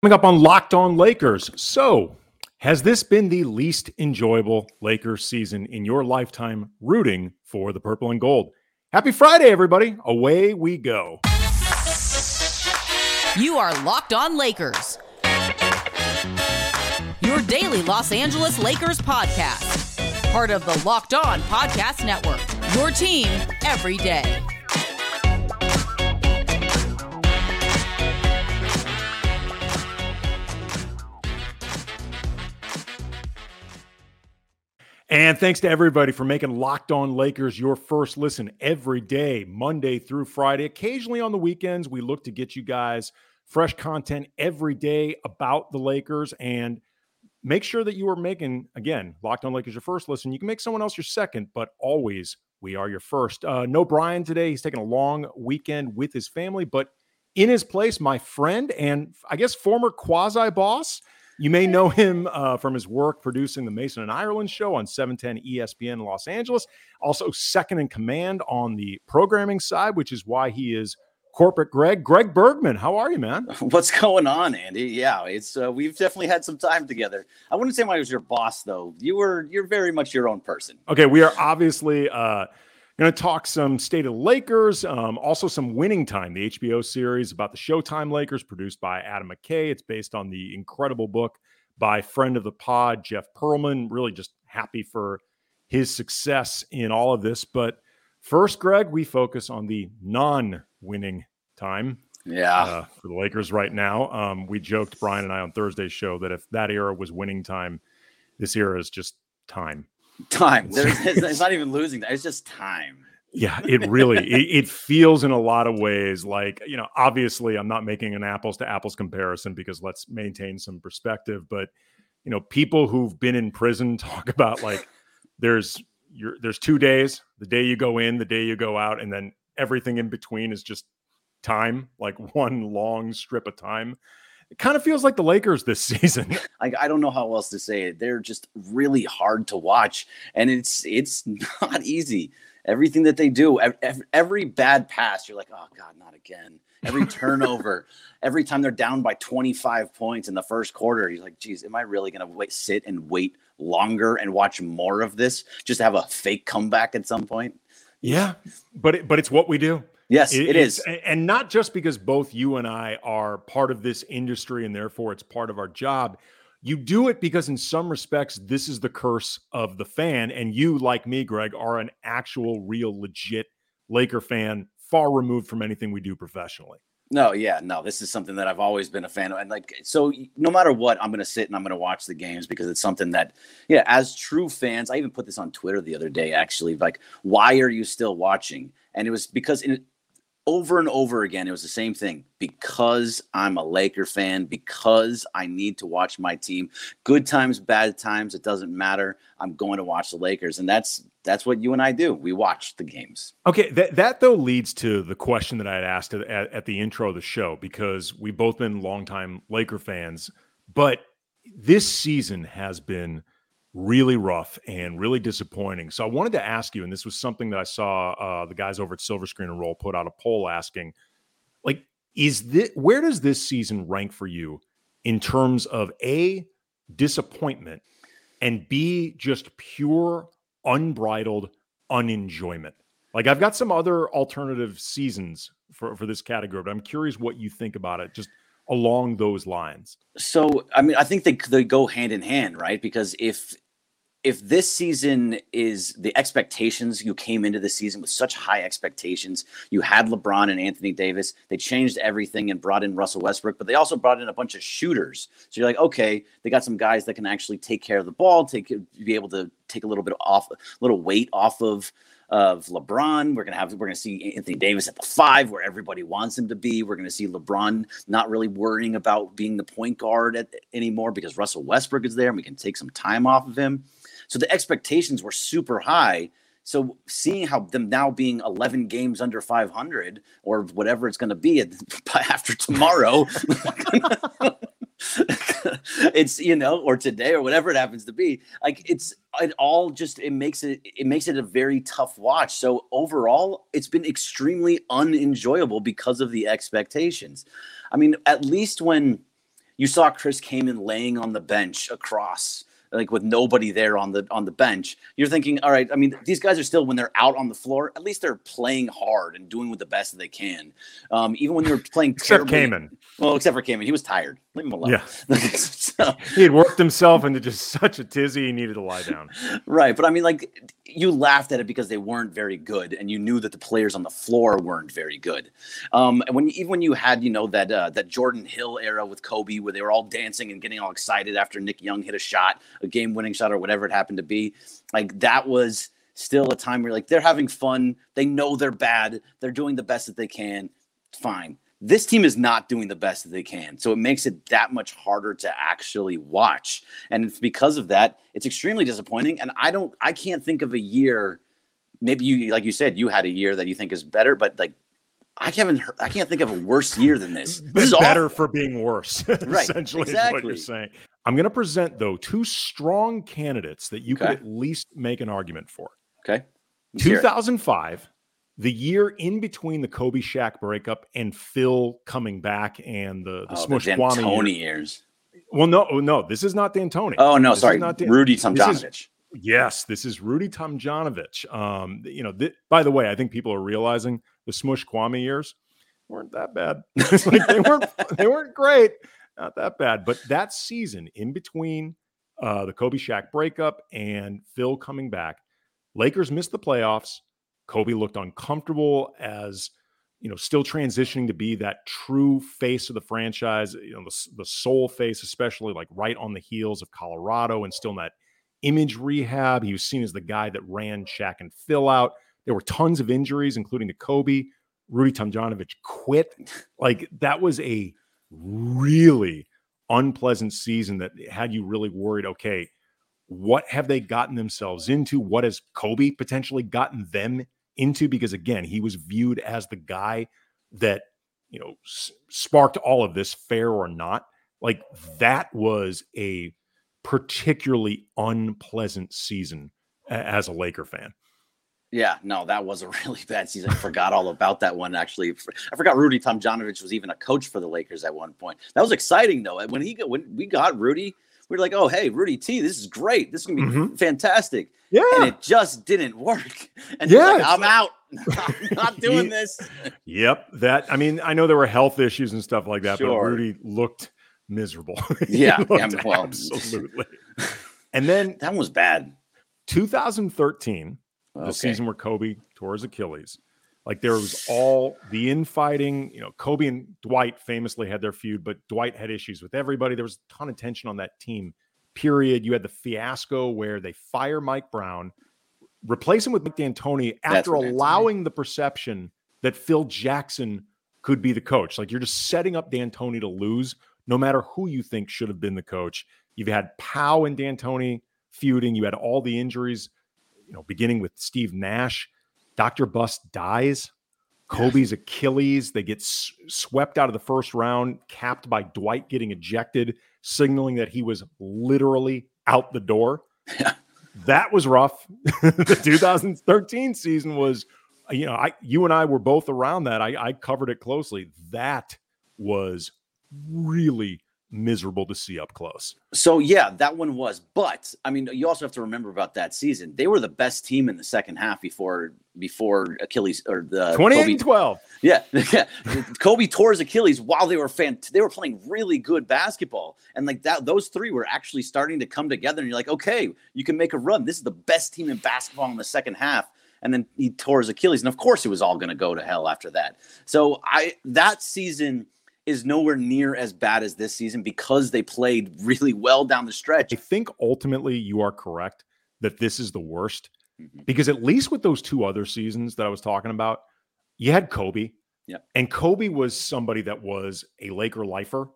Coming up on Locked On Lakers. So, has this been the least enjoyable Lakers season in your lifetime rooting for the purple and gold? Happy Friday, everybody. Away we go. You are Locked On Lakers, your daily Los Angeles Lakers podcast. Part of the Locked On Podcast Network, your team every day. And thanks to everybody for making Locked On Lakers your first listen every day, Monday through Friday. Occasionally on the weekends, we look to get you guys fresh content every day about the Lakers and make sure that you are making, again, Locked On Lakers your first listen. You can make someone else your second, but always we are your first. Uh, no Brian today. He's taking a long weekend with his family, but in his place, my friend and I guess former quasi boss. You may know him uh, from his work producing the Mason and Ireland show on 710 ESPN Los Angeles. Also, second in command on the programming side, which is why he is corporate Greg. Greg Bergman, how are you, man? What's going on, Andy? Yeah, it's uh, we've definitely had some time together. I wouldn't say I was your boss, though. You were you're very much your own person. Okay, we are obviously. Uh, Going to talk some state of the Lakers, um, also some winning time, the HBO series about the Showtime Lakers, produced by Adam McKay. It's based on the incredible book by friend of the pod, Jeff Pearlman. Really just happy for his success in all of this. But first, Greg, we focus on the non winning time. Yeah. Uh, for the Lakers right now. Um, we joked, Brian and I, on Thursday's show that if that era was winning time, this era is just time. Time. There's, it's not even losing. It's just time. Yeah, it really it, it, feels in a lot of ways like you know. Obviously, I'm not making an apples to apples comparison because let's maintain some perspective. But you know, people who've been in prison talk about like there's your there's two days: the day you go in, the day you go out, and then everything in between is just time, like one long strip of time it kind of feels like the Lakers this season. Like I don't know how else to say it. They're just really hard to watch, and it's it's not easy. Everything that they do, every, every bad pass, you're like, oh god, not again. Every turnover, every time they're down by 25 points in the first quarter, you're like, geez, am I really gonna wait, sit and wait longer and watch more of this just to have a fake comeback at some point? Yeah, but it, but it's what we do. Yes, it, it is. And not just because both you and I are part of this industry and therefore it's part of our job. You do it because, in some respects, this is the curse of the fan. And you, like me, Greg, are an actual, real, legit Laker fan, far removed from anything we do professionally. No, yeah, no, this is something that I've always been a fan of. And like, so no matter what, I'm going to sit and I'm going to watch the games because it's something that, yeah, as true fans, I even put this on Twitter the other day, actually, like, why are you still watching? And it was because in, over and over again, it was the same thing. Because I'm a Laker fan, because I need to watch my team. Good times, bad times, it doesn't matter. I'm going to watch the Lakers, and that's that's what you and I do. We watch the games. Okay, that that though leads to the question that I had asked at, at the intro of the show because we've both been longtime Laker fans, but this season has been really rough and really disappointing. So I wanted to ask you, and this was something that I saw uh, the guys over at Silver Screen and Roll put out a poll asking, like, is this where does this season rank for you in terms of a disappointment and b just pure unbridled unenjoyment? Like I've got some other alternative seasons for for this category, but I'm curious what you think about it. Just along those lines? So, I mean, I think they they go hand in hand, right? Because if if this season is the expectations you came into the season with such high expectations you had lebron and anthony davis they changed everything and brought in russell westbrook but they also brought in a bunch of shooters so you're like okay they got some guys that can actually take care of the ball take be able to take a little bit off a little weight off of of LeBron. We're gonna have we're gonna see Anthony Davis at the five where everybody wants him to be. We're gonna see LeBron not really worrying about being the point guard at, anymore because Russell Westbrook is there and we can take some time off of him. So the expectations were super high. So seeing how them now being 11 games under 500 or whatever it's going to be after tomorrow, it's you know, or today or whatever it happens to be, like it's it all just it makes it it makes it a very tough watch. So overall, it's been extremely unenjoyable because of the expectations. I mean, at least when You saw Chris Kaman laying on the bench across like with nobody there on the on the bench, you're thinking, all right. I mean, these guys are still when they're out on the floor, at least they're playing hard and doing with the best that they can. Um, even when they're playing except Kaman. Well, except for Kaman, he was tired. Leave him alone. Yeah, so, he had worked himself into just such a tizzy. He needed to lie down. Right, but I mean, like you laughed at it because they weren't very good, and you knew that the players on the floor weren't very good. Um, and when even when you had you know that uh, that Jordan Hill era with Kobe, where they were all dancing and getting all excited after Nick Young hit a shot, a game-winning shot, or whatever it happened to be, like that was still a time where like they're having fun. They know they're bad. They're doing the best that they can. Fine. This team is not doing the best that they can. So it makes it that much harder to actually watch. And it's because of that, it's extremely disappointing. And I don't, I can't think of a year. Maybe you, like you said, you had a year that you think is better, but like I haven't, I can't think of a worse year than this. This is better awful. for being worse. right, essentially, exactly. what you're saying. I'm going to present though two strong candidates that you okay. could at least make an argument for. Okay. 2005 the year in between the Kobe Shaq breakup and Phil coming back and the, the oh, Smush the D'Antoni years. Well, no, no, this is not D'Antoni. Oh no, this sorry, not Dan- Rudy Tomjanovich. Yes, this is Rudy Tomjanovich. Um, you know, th- by the way, I think people are realizing the Smush Kwame years weren't that bad. like they weren't they weren't great, not that bad. But that season in between uh, the Kobe Shaq breakup and Phil coming back, Lakers missed the playoffs. Kobe looked uncomfortable as you know still transitioning to be that true face of the franchise you know the, the sole face especially like right on the heels of colorado and still in that image rehab. He was seen as the guy that ran Shaq and Phil out. There were tons of injuries including to Kobe. Rudy Tomjanovich quit. Like that was a really unpleasant season that had you really worried okay what have they gotten themselves into? What has Kobe potentially gotten them into because again, he was viewed as the guy that, you know, s- sparked all of this, fair or not. Like that was a particularly unpleasant season as a Laker fan. Yeah, no, that was a really bad season. I forgot all about that one. Actually, I forgot Rudy Tomjanovich was even a coach for the Lakers at one point. That was exciting though. When he when we got Rudy, we were like, "Oh, hey, Rudy T, this is great. This is gonna be mm-hmm. fantastic." Yeah. And it just didn't work. And yeah, like, I'm out. I'm not doing this. Yep. That I mean, I know there were health issues and stuff like that, sure. but Rudy looked miserable. yeah. looked yeah well, absolutely. and then that was bad. 2013, okay. the season where Kobe tore his Achilles. Like there was all the infighting. You know, Kobe and Dwight famously had their feud, but Dwight had issues with everybody. There was a ton of tension on that team period. You had the fiasco where they fire Mike Brown, replace him with Mike D'Antoni after allowing the perception that Phil Jackson could be the coach. Like you're just setting up D'Antoni to lose, no matter who you think should have been the coach. You've had Pau and D'Antoni feuding. You had all the injuries, you know, beginning with Steve Nash. Dr. Buss dies. Kobe's Achilles. They get s- swept out of the first round, capped by Dwight getting ejected signaling that he was literally out the door. that was rough. the 2013 season was, you know, I you and I were both around that. I, I covered it closely. That was really miserable to see up close. So yeah, that one was. But I mean, you also have to remember about that season. They were the best team in the second half before before Achilles or the 28 12. Yeah. yeah. Kobe tore his Achilles while they were fan they were playing really good basketball. And like that those three were actually starting to come together and you're like, "Okay, you can make a run. This is the best team in basketball in the second half." And then he tore his Achilles and of course it was all going to go to hell after that. So I that season is nowhere near as bad as this season because they played really well down the stretch. I think ultimately you are correct that this is the worst mm-hmm. because at least with those two other seasons that I was talking about, you had Kobe. Yeah. And Kobe was somebody that was a Laker lifer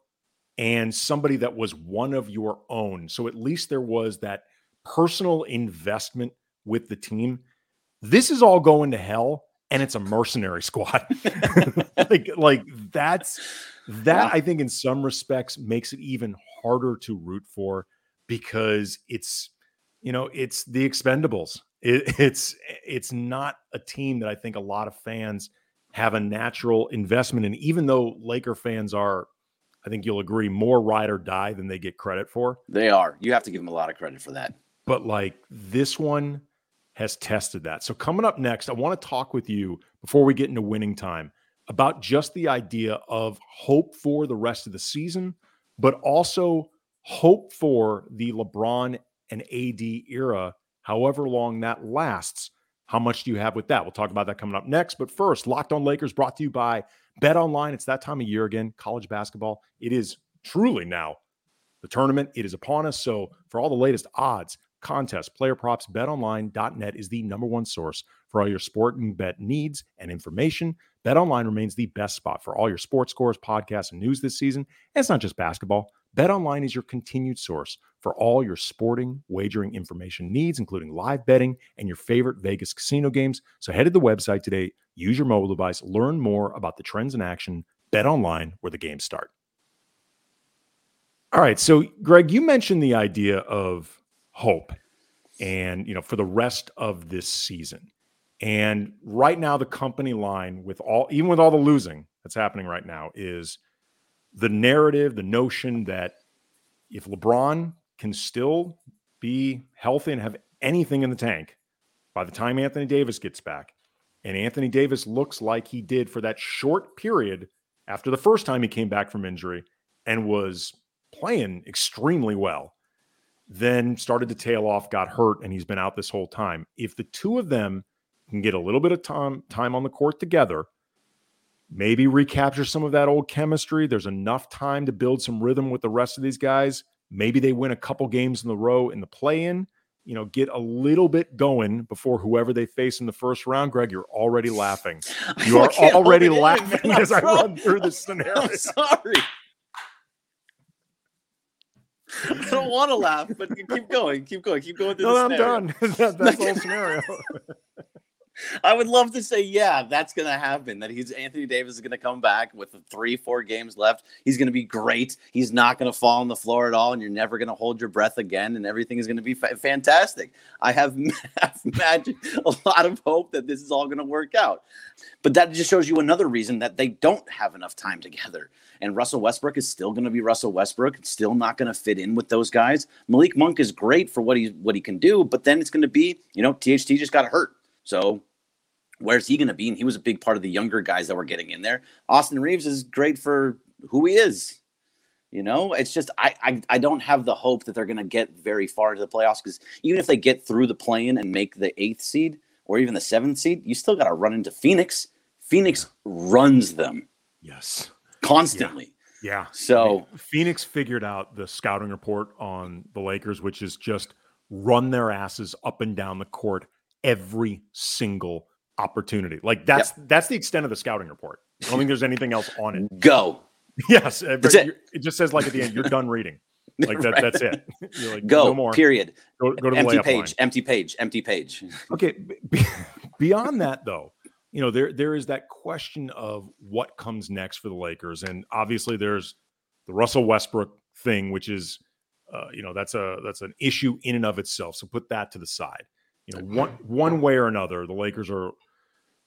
and somebody that was one of your own. So at least there was that personal investment with the team. This is all going to hell and it's a mercenary squad. like like that's that I think in some respects makes it even harder to root for because it's you know it's the expendables it, it's it's not a team that i think a lot of fans have a natural investment in even though laker fans are I think you'll agree, more ride or die than they get credit for. They are. You have to give them a lot of credit for that. But like this one has tested that. So coming up next, I want to talk with you before we get into winning time about just the idea of hope for the rest of the season, but also hope for the LeBron and AD era, however long that lasts. How much do you have with that? We'll talk about that coming up next. But first, Locked On Lakers brought to you by Bet Online. It's that time of year again, college basketball. It is truly now the tournament. It is upon us. So, for all the latest odds, contests, player props, betonline.net is the number one source for all your sport and bet needs and information. BetOnline remains the best spot for all your sports scores, podcasts, and news this season. And it's not just basketball. BetOnline is your continued source for all your sporting wagering information needs, including live betting and your favorite Vegas casino games. So head to the website today, use your mobile device, learn more about the trends in action. BetOnline, where the games start. All right, so Greg, you mentioned the idea of hope, and you know, for the rest of this season. And right now, the company line with all, even with all the losing that's happening right now, is the narrative, the notion that if LeBron can still be healthy and have anything in the tank by the time Anthony Davis gets back, and Anthony Davis looks like he did for that short period after the first time he came back from injury and was playing extremely well, then started to tail off, got hurt, and he's been out this whole time. If the two of them can get a little bit of time time on the court together, maybe recapture some of that old chemistry. There's enough time to build some rhythm with the rest of these guys. Maybe they win a couple games in the row in the play-in. You know, get a little bit going before whoever they face in the first round. Greg, you're already laughing. You are already laughing in, as I run through this scenario. I'm sorry. I don't want to laugh, but keep going, keep going, keep going through no, I'm done. that, that's the whole scenario. I would love to say, yeah, that's going to happen. That he's Anthony Davis is going to come back with three, four games left. He's going to be great. He's not going to fall on the floor at all, and you're never going to hold your breath again, and everything is going to be fa- fantastic. I have, imagined a lot of hope that this is all going to work out, but that just shows you another reason that they don't have enough time together. And Russell Westbrook is still going to be Russell Westbrook. Still not going to fit in with those guys. Malik Monk is great for what he what he can do, but then it's going to be, you know, THT just got hurt. So where's he going to be? And he was a big part of the younger guys that were getting in there. Austin Reaves is great for who he is. You know, it's just I I, I don't have the hope that they're going to get very far into the playoffs because even if they get through the play-in and make the eighth seed or even the seventh seed, you still got to run into Phoenix. Phoenix runs them yes. constantly. Yeah. So Phoenix figured out the scouting report on the Lakers, which is just run their asses up and down the court every single opportunity. Like that's yep. that's the extent of the scouting report. I don't think there's anything else on it. Go. Yes, uh, that's it. it just says like at the end, you're done reading. Like that, right. that's it. You're like, go. No more. Period. Go, go to the empty page. Line. Empty page. Empty page. Okay. Be, beyond that, though, you know there there is that question of what comes next for the Lakers, and obviously there's the Russell Westbrook thing, which is, uh, you know, that's a that's an issue in and of itself. So put that to the side. You know, one one way or another, the Lakers are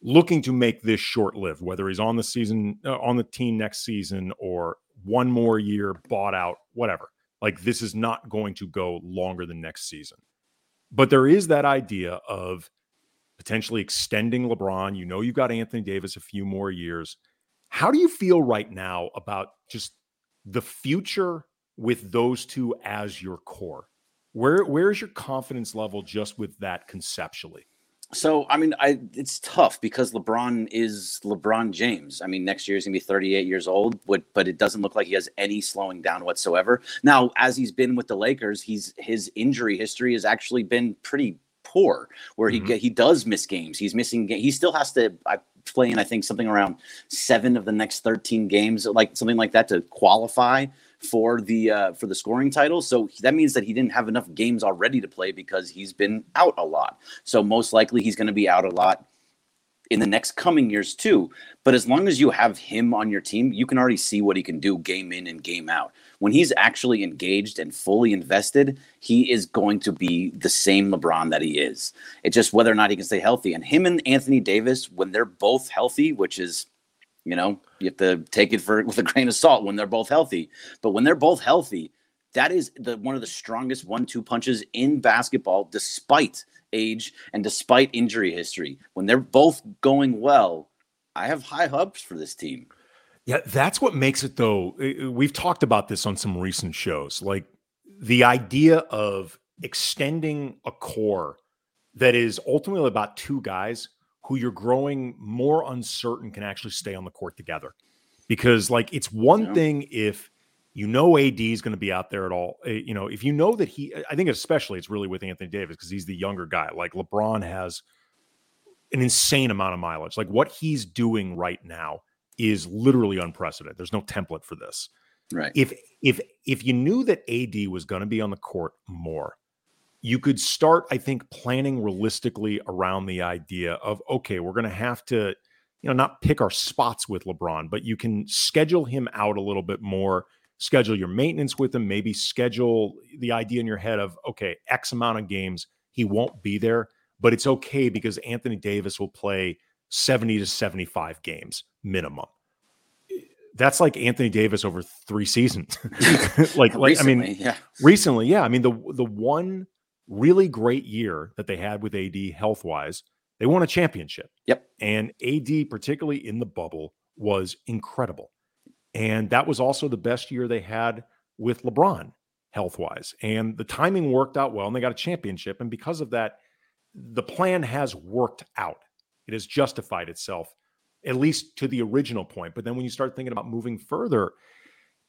looking to make this short lived, whether he's on the season, uh, on the team next season, or one more year bought out, whatever. Like this is not going to go longer than next season. But there is that idea of potentially extending LeBron. You know, you've got Anthony Davis a few more years. How do you feel right now about just the future with those two as your core? Where where's your confidence level just with that conceptually? So I mean, I it's tough because LeBron is LeBron James. I mean, next year he's gonna be 38 years old, but but it doesn't look like he has any slowing down whatsoever. Now, as he's been with the Lakers, he's his injury history has actually been pretty poor, where mm-hmm. he he does miss games. He's missing. He still has to. I play in I think something around seven of the next 13 games, like something like that, to qualify for the uh, for the scoring title. So that means that he didn't have enough games already to play because he's been out a lot. So most likely he's going to be out a lot in the next coming years too. But as long as you have him on your team, you can already see what he can do game in and game out. When he's actually engaged and fully invested, he is going to be the same LeBron that he is. It's just whether or not he can stay healthy. And him and Anthony Davis, when they're both healthy, which is You know, you have to take it for with a grain of salt when they're both healthy. But when they're both healthy, that is the one of the strongest one-two punches in basketball, despite age and despite injury history. When they're both going well, I have high hopes for this team. Yeah, that's what makes it though. We've talked about this on some recent shows. Like the idea of extending a core that is ultimately about two guys who you're growing more uncertain can actually stay on the court together. Because like it's one yeah. thing if you know AD is going to be out there at all. Eh, you know, if you know that he, I think especially it's really with Anthony Davis because he's the younger guy. Like LeBron has an insane amount of mileage. Like what he's doing right now is literally unprecedented. There's no template for this. Right. If if if you knew that AD was going to be on the court more, you could start, I think, planning realistically around the idea of okay, we're going to have to, you know, not pick our spots with LeBron, but you can schedule him out a little bit more. Schedule your maintenance with him. Maybe schedule the idea in your head of okay, X amount of games he won't be there, but it's okay because Anthony Davis will play 70 to 75 games minimum. That's like Anthony Davis over three seasons. like, like recently, I mean, yeah. recently, yeah. I mean, the the one really great year that they had with AD health wise, they won a championship. Yep. And AD, particularly in the bubble, was incredible. And that was also the best year they had with LeBron health wise. And the timing worked out well and they got a championship. And because of that, the plan has worked out. It has justified itself, at least to the original point. But then when you start thinking about moving further,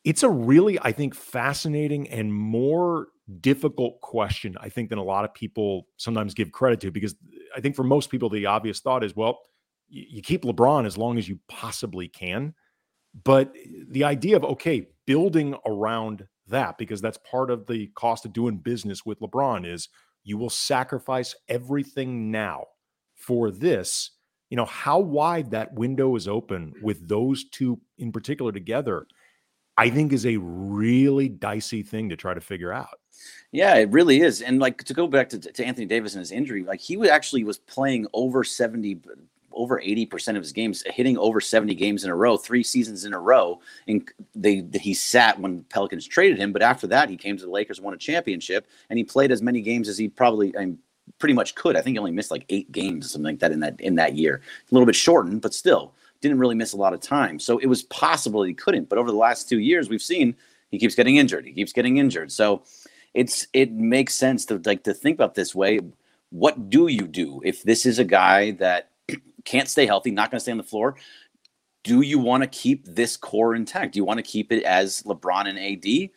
it's a really, I think, fascinating and more difficult question, I think, than a lot of people sometimes give credit to. Because I think for most people, the obvious thought is, well, you keep LeBron as long as you possibly can. But the idea of, okay, building around that, because that's part of the cost of doing business with LeBron, is you will sacrifice everything now for this, you know, how wide that window is open with those two in particular together, I think is a really dicey thing to try to figure out. Yeah, it really is. And like to go back to, to Anthony Davis and his injury, like he actually was playing over 70 over 80% of his games, hitting over 70 games in a row, three seasons in a row. And they he sat when Pelicans traded him, but after that he came to the Lakers, won a championship, and he played as many games as he probably I mean, pretty much could. I think he only missed like eight games or something like that in that in that year. A little bit shortened, but still didn't really miss a lot of time. So it was possible he couldn't. But over the last two years, we've seen he keeps getting injured. He keeps getting injured. So it's it makes sense to like to think about this way. What do you do if this is a guy that can't stay healthy, not going to stay on the floor? Do you want to keep this core intact? Do you want to keep it as LeBron and AD?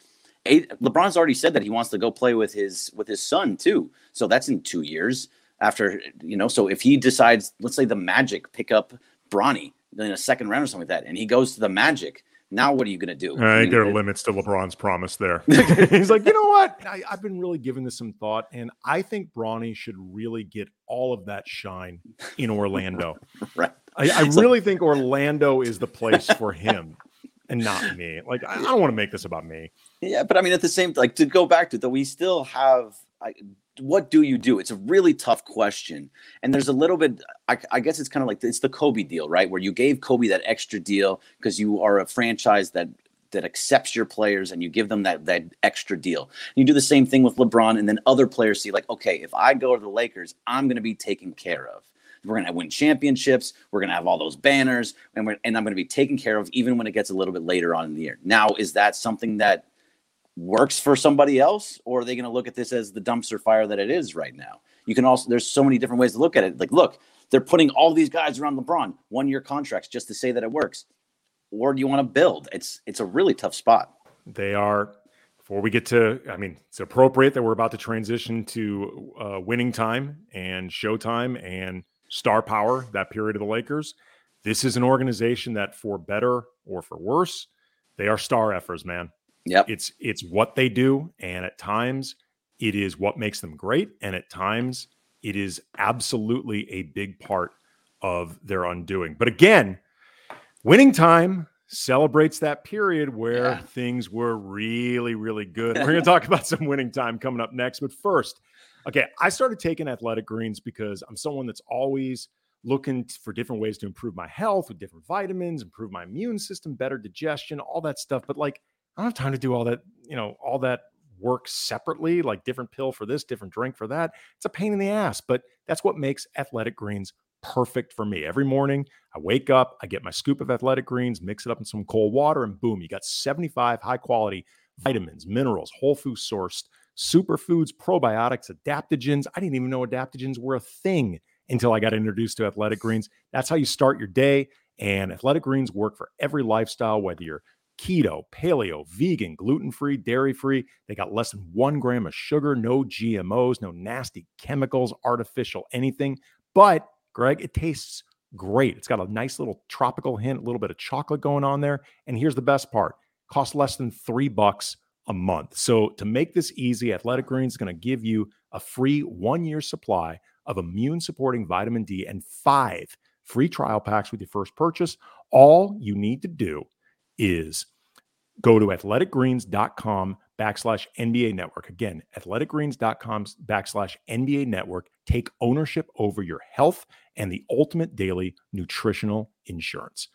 LeBron's already said that he wants to go play with his with his son too. So that's in two years after you know. So if he decides, let's say the Magic pick up Bronny in a second round or something like that, and he goes to the Magic, now what are you going to do? I think there are limits to LeBron's promise there. He's like, you know what? I, have been really giving this some thought, and I think Bronny should really get all of that shine in Orlando. right. I, I really like, think Orlando is the place for him and not me. Like I don't want to make this about me. Yeah, but I mean, at the same like to go back to it, though, we still have. I, what do you do? It's a really tough question, and there's a little bit. I, I guess it's kind of like it's the Kobe deal, right? Where you gave Kobe that extra deal because you are a franchise that that accepts your players and you give them that that extra deal. You do the same thing with LeBron, and then other players see like, okay, if I go to the Lakers, I'm going to be taken care of. We're going to win championships. We're going to have all those banners, and, we're, and I'm going to be taken care of even when it gets a little bit later on in the year. Now, is that something that works for somebody else, or are they going to look at this as the dumpster fire that it is right now? You can also there's so many different ways to look at it. Like, look, they're putting all these guys around LeBron one year contracts just to say that it works, or do you want to build? It's it's a really tough spot. They are before we get to, I mean, it's appropriate that we're about to transition to uh, winning time and showtime and star power, that period of the Lakers. This is an organization that, for better or for worse, they are star effers, man. Yeah, It's it's what they do, and at times it is what makes them great, and at times it is absolutely a big part of their undoing. But again, winning time celebrates that period where yeah. things were really, really good. We're going to talk about some winning time coming up next. But first, Okay, I started taking athletic greens because I'm someone that's always looking for different ways to improve my health with different vitamins, improve my immune system, better digestion, all that stuff. But like, I don't have time to do all that, you know, all that work separately, like different pill for this, different drink for that. It's a pain in the ass, but that's what makes Athletic Greens perfect for me. Every morning, I wake up, I get my scoop of Athletic Greens, mix it up in some cold water, and boom, you got 75 high quality vitamins, minerals, whole food sourced, superfoods, probiotics, adaptogens. I didn't even know adaptogens were a thing until I got introduced to Athletic Greens. That's how you start your day. And Athletic Greens work for every lifestyle, whether you're keto, paleo, vegan, gluten free, dairy free. They got less than one gram of sugar, no GMOs, no nasty chemicals, artificial anything. But, Greg, it tastes great. It's got a nice little tropical hint, a little bit of chocolate going on there. And here's the best part costs less than three bucks a month. So, to make this easy, Athletic Greens is going to give you a free one year supply of immune supporting vitamin D and five free trial packs with your first purchase. All you need to do is go to athleticgreens.com backslash NBA network. Again, athleticgreens.com backslash NBA network. Take ownership over your health and the ultimate daily nutritional insurance.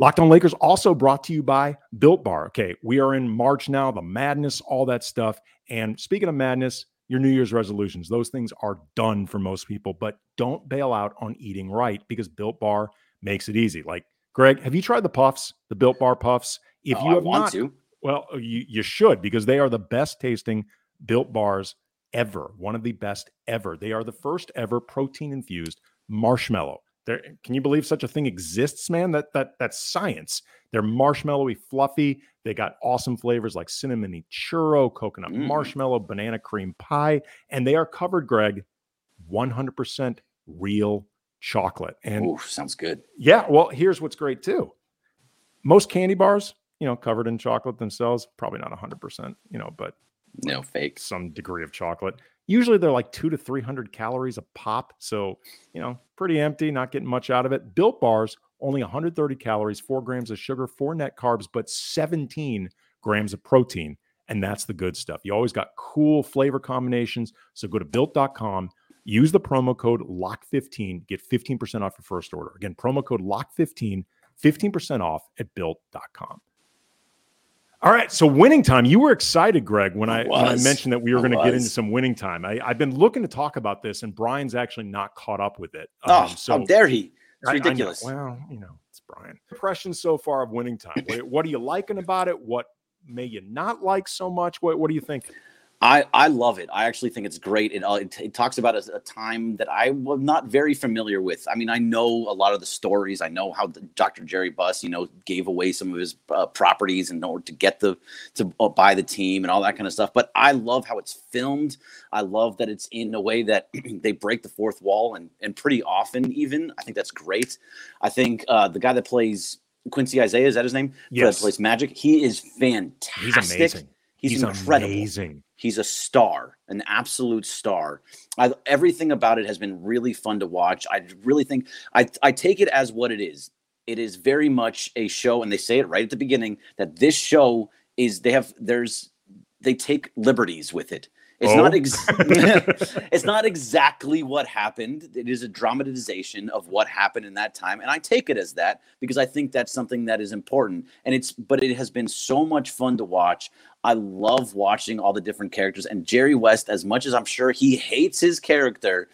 Locked on Lakers also brought to you by Built Bar. Okay, we are in March now, the madness, all that stuff. And speaking of madness, your New Year's resolutions, those things are done for most people, but don't bail out on eating right because Built Bar makes it easy. Like, Greg, have you tried the puffs, the Built Bar puffs? If oh, you have not, to. well, uh, you, you should because they are the best tasting Built Bars ever. One of the best ever. They are the first ever protein infused marshmallow. There, can you believe such a thing exists, man? That that that's science. They're marshmallowy, fluffy. They got awesome flavors like cinnamony churro, coconut mm. marshmallow, banana cream pie, and they are covered, Greg, 100% real chocolate. And Ooh, sounds good. Yeah. Well, here's what's great too. Most candy bars, you know, covered in chocolate themselves, probably not 100%, you know, but no fake, some degree of chocolate. Usually they're like two to 300 calories a pop. So, you know, pretty empty, not getting much out of it. Built bars, only 130 calories, four grams of sugar, four net carbs, but 17 grams of protein. And that's the good stuff. You always got cool flavor combinations. So go to built.com, use the promo code LOCK15, get 15% off your first order. Again, promo code LOCK15, 15% off at built.com. All right, so winning time. You were excited, Greg, when I, when I mentioned that we were going to get into some winning time. I, have been looking to talk about this, and Brian's actually not caught up with it. Um, oh, so how dare he? It's ridiculous. I, I well, you know, it's Brian. Impressions so far of winning time. what, what are you liking about it? What may you not like so much? What What do you think? I, I love it. I actually think it's great. It, uh, it, it talks about a, a, time that I was not very familiar with. I mean, I know a lot of the stories. I know how the, Dr. Jerry Buss, you know, gave away some of his uh, properties in order to get the to uh, buy the team and all that kind of stuff. But I love how it's filmed. I love that it's in a way that they break the fourth wall and and pretty often even. I think that's great. I think uh, the guy that plays Quincy Isaiah is that his name? Yes. That plays Magic. He is fantastic. He's amazing. He's, He's incredible. Amazing. He's a star, an absolute star. I, everything about it has been really fun to watch. I really think I, I take it as what it is. It is very much a show, and they say it right at the beginning that this show is they have there's they take liberties with it. It's oh. not ex- it's not exactly what happened. It is a dramatization of what happened in that time, and I take it as that because I think that's something that is important. And it's but it has been so much fun to watch. I love watching all the different characters. And Jerry West, as much as I'm sure he hates his character,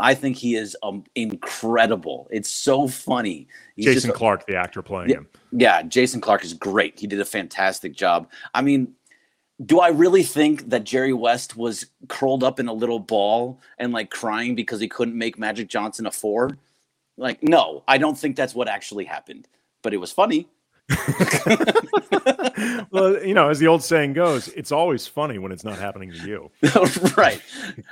I think he is um, incredible. It's so funny. He's Jason just, Clarke, the actor playing yeah, him. Yeah, Jason Clarke is great. He did a fantastic job. I mean, do I really think that Jerry West was curled up in a little ball and like crying because he couldn't make Magic Johnson a four? Like, no, I don't think that's what actually happened. But it was funny. well, you know, as the old saying goes, it's always funny when it's not happening to you. right.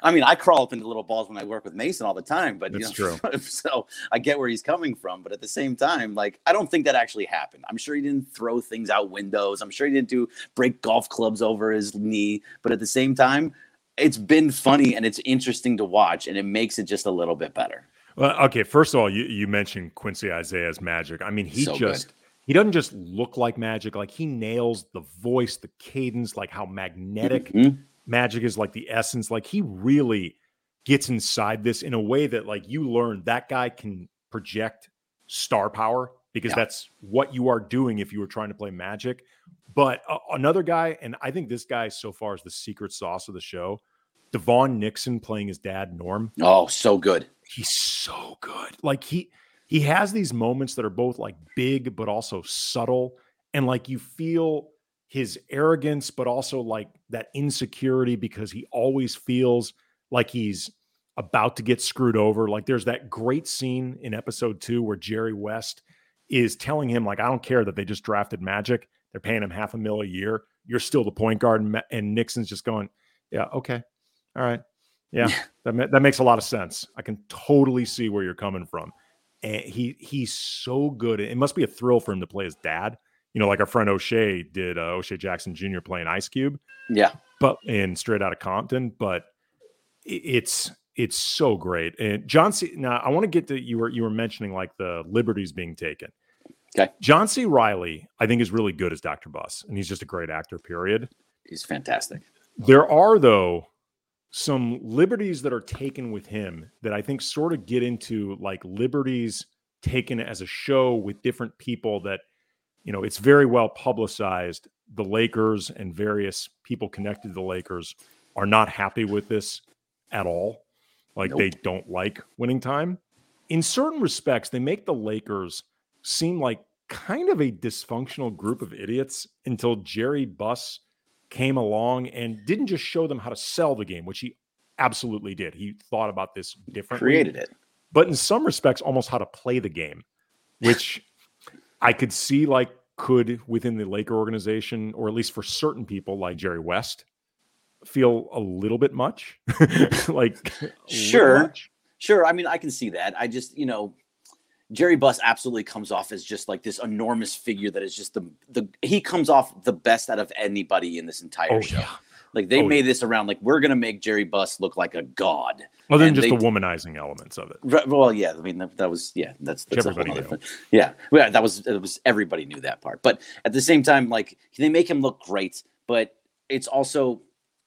I mean, I crawl up into little balls when I work with Mason all the time, but that's you know, true. So I get where he's coming from, but at the same time, like I don't think that actually happened. I'm sure he didn't throw things out windows. I'm sure he didn't do break golf clubs over his knee, but at the same time, it's been funny and it's interesting to watch, and it makes it just a little bit better. Well, okay. First of all, you, you mentioned Quincy Isaiah's magic. I mean, he so just. Good he doesn't just look like magic like he nails the voice the cadence like how magnetic mm-hmm. magic is like the essence like he really gets inside this in a way that like you learn that guy can project star power because Yeah. that's what you are doing if you were trying to play Magic. But uh, another guy, and I think this guy so far is the secret sauce of the show. DeVaughn Nixon playing his dad Norm. Oh, so good. He's so good. Like he he has these moments that are both like big but also subtle, and like you feel his arrogance, but also like that insecurity because he always feels like he's about to get screwed over. Like there's that great scene in episode two where Jerry West is telling him, like, I don't care that they just drafted Magic. They're paying him half a mil a year. You're still the point guard. And, and Nixon's just going, Yeah, okay. All right. Yeah, that, that makes a lot of sense. I can totally see where you're coming from. And he he's so good. It must be a thrill for him to play his dad. You know, like our friend O'Shea did, uh, O'Shea Jackson Jr. playing Ice Cube Yeah. but in straight out of Compton. But it's it's so great. And John C. Now I want to get to you were you were mentioning like the liberties being taken. Okay. John C. Reilly, I think, is really good as Dr. Buss, and he's just a great actor. Period. He's fantastic. There are though some liberties that are taken with him that I think sort of get into like liberties taken as a show with different people that you know it's very well publicized. The Lakers and various people connected to the Lakers are not happy with this at all. Like Nope. they don't like winning time. In certain respects they make the Lakers seem like kind of a dysfunctional group of idiots until Jerry Buss came along and didn't just show them how to sell the game, which he absolutely did. He thought about this differently, Created it. but in some respects, almost how to play the game, which I could see like could within the Laker organization, or at least for certain people like Jerry West, feel a little bit much. like, Sure. much. Sure. I mean, I can see that. I just, you know, Jerry Buss absolutely comes off as just like this enormous figure that is just the the he comes off the best out of anybody in this entire Oh show. yeah. Like they Oh, made this around like we're gonna make Jerry Buss look like a god. Other than And just they- the womanizing elements of it. Right, well, yeah, I mean that, that was yeah, that's that's Everybody knew. Yeah, yeah, that was it was everybody knew that part. But at the same time, like they make him look great, but it's also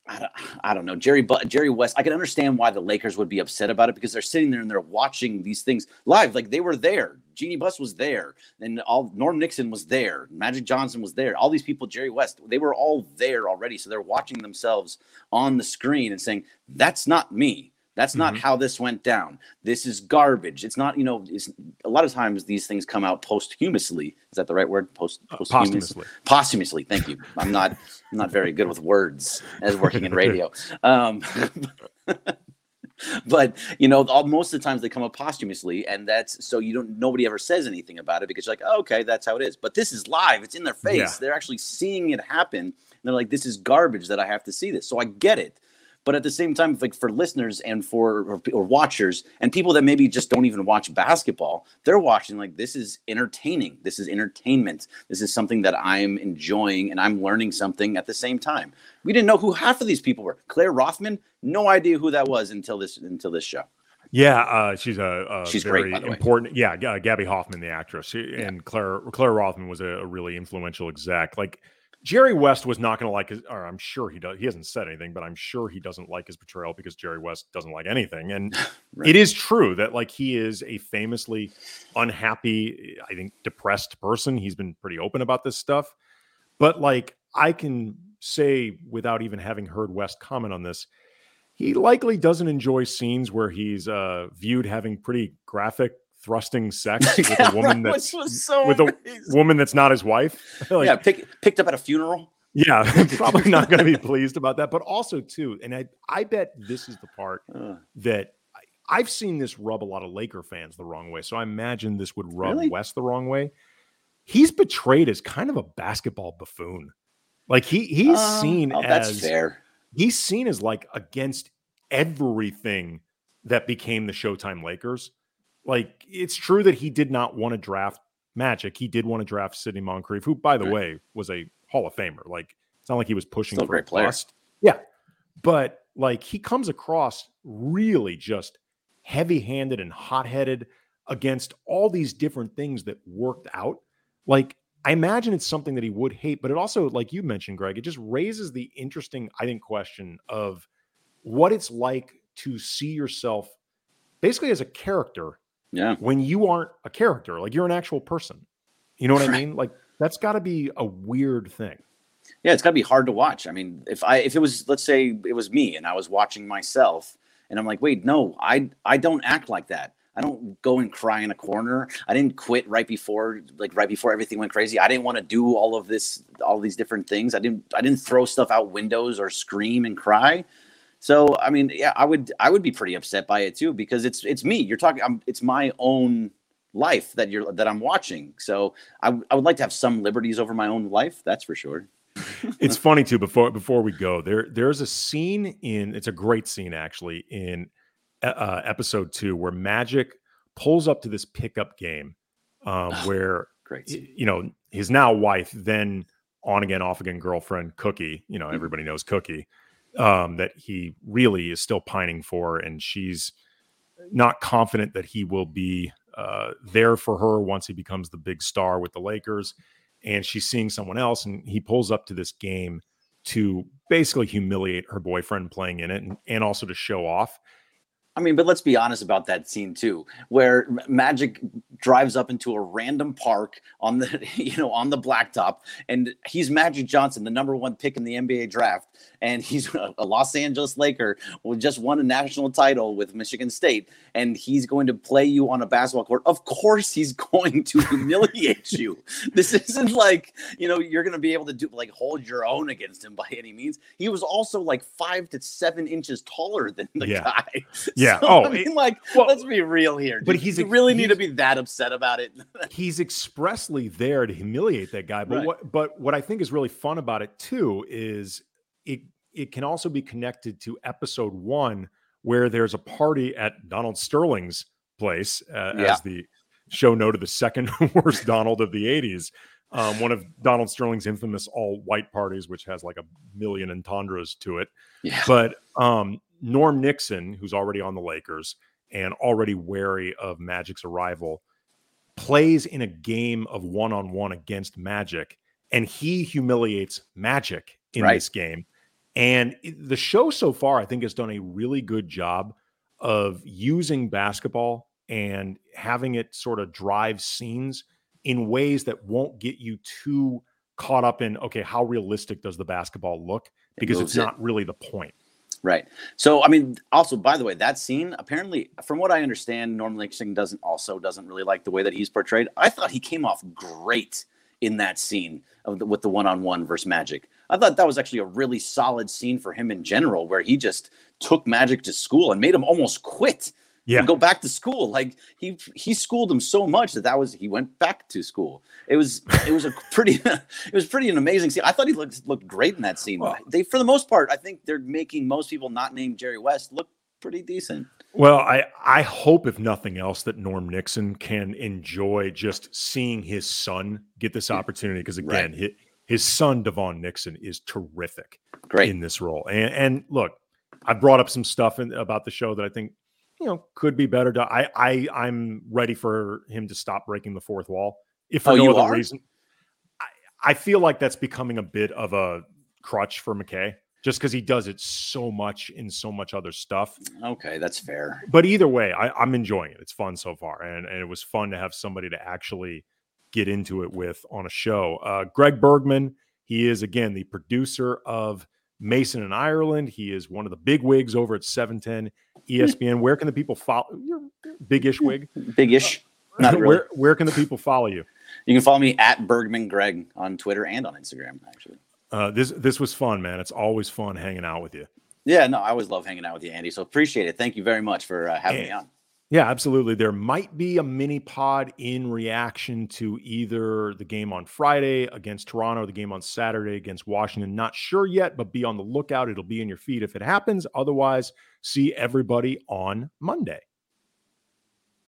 I don't, I don't know Jerry but Jerry West. I can understand why the Lakers would be upset about it because they're sitting there and they're watching these things live. Like they were there. Jeanie Buss was there, and all Norm Nixon was there. Magic Johnson was there. All these people, Jerry West, they were all there already. So they're watching themselves on the screen and saying, "That's not me." That's not Mhm. how this went down. This is garbage. It's not, you know, it's, a lot of times these things come out posthumously. Is that the right word? Post Uh, posthumously. Posthumously. Thank you. I'm not I'm not very good with words as working in radio. Um, but you know, all, most of the times they come up posthumously, and that's so you don't nobody ever says anything about it because you're like, oh, okay, that's how it is. But this is live; it's in their face. Yeah. They're actually seeing it happen. And they're like, this is garbage that I have to see this. So I get it. But at the same time, like for listeners and for or, or watchers and people that maybe just don't even watch basketball, they're watching like this is entertaining. This is entertainment. This is something that I'm enjoying and I'm learning something at the same time. We didn't know who half of these people were. Claire Rothman, no idea who that was until this until this show. Yeah, uh, she's a, a She's great, very way. important. Yeah, uh, Gaby Hoffmann, the actress, She- and Claire Claire Rothman was a, a really influential exec. Like Jerry West was not going to like his, or I'm sure he does. He hasn't said anything, but I'm sure he doesn't like his portrayal because Jerry West doesn't like anything. And Right. it is true that like he is a famously unhappy, I think, depressed person. He's been pretty open about this stuff, but like I can say without even having heard West comment on this, he likely doesn't enjoy scenes where he's uh, viewed having pretty graphic thrusting sex with a woman Which that's was so with a amazing. woman that's not his wife. Like, yeah, pick, picked up at a funeral. yeah, probably not going to be pleased about that. But also too, and I I bet this is the part Uh, that I, I've seen this rub a lot of Laker fans the wrong way. So I imagine this would rub Really? West the wrong way. He's betrayed as kind of a basketball buffoon. Like he he's uh, seen oh, as that's fair. he's seen as like against everything that became the Showtime Lakers. Like it's true that he did not want to draft Magic. He did want to draft Sidney Moncrief, who, by the Right. way, was a Hall of Famer. Like it's not like he was pushing Still for a player. bust. Yeah, but like he comes across really just heavy-handed and hot-headed against all these different things that worked out. Like I imagine it's something that he would hate, but it also, like you mentioned, Greg, it just raises the interesting, I think, question of what it's like to see yourself basically as a character Yeah. When you aren't a character, like you're an actual person. You know what right. I mean? Like that's got to be a weird thing. Yeah, it's got to be hard to watch. I mean, if I if it was let's say it was me and I was watching myself and I'm like, "Wait, no, I I don't act like that." I don't go and cry in a corner. I didn't quit right before, like right before everything went crazy. I didn't want to do all of this, all these different things. I didn't, I didn't throw stuff out windows or scream and cry. So, I mean, yeah, I would, I would be pretty upset by it too because it's, it's me. You're talking, I'm, it's my own life that you're, that I'm watching. So, I, I would like to have some liberties over my own life. That's for sure. it's funny too. Before before we go, there there's a scene in. It's a great scene actually in uh, episode two where Magic pulls up to this pickup game um, where great. you know his now wife, then on again, off again girlfriend Cookie. You know everybody knows Cookie. Um, that he really is still pining for, and she's not confident that he will be uh, there for her once he becomes the big star with the Lakers. And she's seeing someone else, and he pulls up to this game to basically humiliate her boyfriend playing in it and, and also to show off. I mean, but let's be honest about that scene too, where Magic drives up into a random park on the, you know, on the blacktop, and he's Magic Johnson, the number one pick in the NBA draft, and he's a Los Angeles Laker who just won a national title with Michigan State, and he's going to play you on a basketball court. Of course, he's going to humiliate you. This isn't like you know you're going to be able to do like hold your own against him by any means. He was also like five to seven inches taller than the yeah. guy. Yeah. So, oh, I mean, like, well, let's be real here. Dude. But he's you really he's, need to be that upset about it. he's expressly there to humiliate that guy. But right. what but what I think is really fun about it too is it it can also be connected to episode one where there's a party at Donald Sterling's place uh, yeah. as the show noted the second worst Donald of the 80s. Um, one of Donald Sterling's infamous all white parties, which has like a million entendres to it. Yeah. But um, Norm Nixon, who's already on the Lakers and already wary of Magic's arrival, plays in a game of one on one against Magic, and he humiliates Magic in right. this game. And the show so far, I think, has done a really good job of using basketball and having it sort of drive scenes in ways that won't get you too caught up in, okay, how realistic does the basketball look? Because it's not really the point. Right. So, I mean, also, by the way, that scene apparently, from what I understand, Norman Nixon doesn't also doesn't really like the way that he's portrayed. I thought he came off great in that scene the, with the one-on-one versus Magic. I thought that was actually a really solid scene for him in general, where he just took Magic to school and made him almost quit yeah. go back to school. Like he he schooled him so much that that was he went back to school. It was it was a pretty it was pretty an amazing scene. I thought he looked looked great in that scene. Well, they for the most part, I think they're making most people not named Jerry West look pretty decent. Well, I I hope if nothing else that Norm Nixon can enjoy just seeing his son get this hmm. opportunity because again, right. his, his son DeVaughn Nixon is terrific Great. in this role. And and look, I brought up some stuff in, about the show that I think you know could be better. To, I I I'm ready for him to stop breaking the fourth wall. If for oh, no other are? reason, I, I feel like that's becoming a bit of a crutch for McKay just because he does it so much in so much other stuff. Okay, that's fair. But either way, I, am enjoying it. It's fun so far, and and it was fun to have somebody to actually get into it with on a show. Uh, Greg Bergman, he is again the producer of Mason and Ireland. He is one of the big wigs over at 710 ESPN. Where can the people follow? You're big-ish wig. Big-ish. Not really. where where can the people follow you? You can follow me at Bergman Greg on Twitter and on Instagram. Actually, uh, this this was fun, man. It's always fun hanging out with you. Yeah, no, I always love hanging out with you, Andy. So appreciate it. Thank you very much for uh, having and, me on. Yeah, absolutely. There might be a mini pod in reaction to either the game on Friday against Toronto, the game on Saturday against Washington. Not sure yet, but be on the lookout. It'll be in your feed if it happens. Otherwise, see everybody on Monday.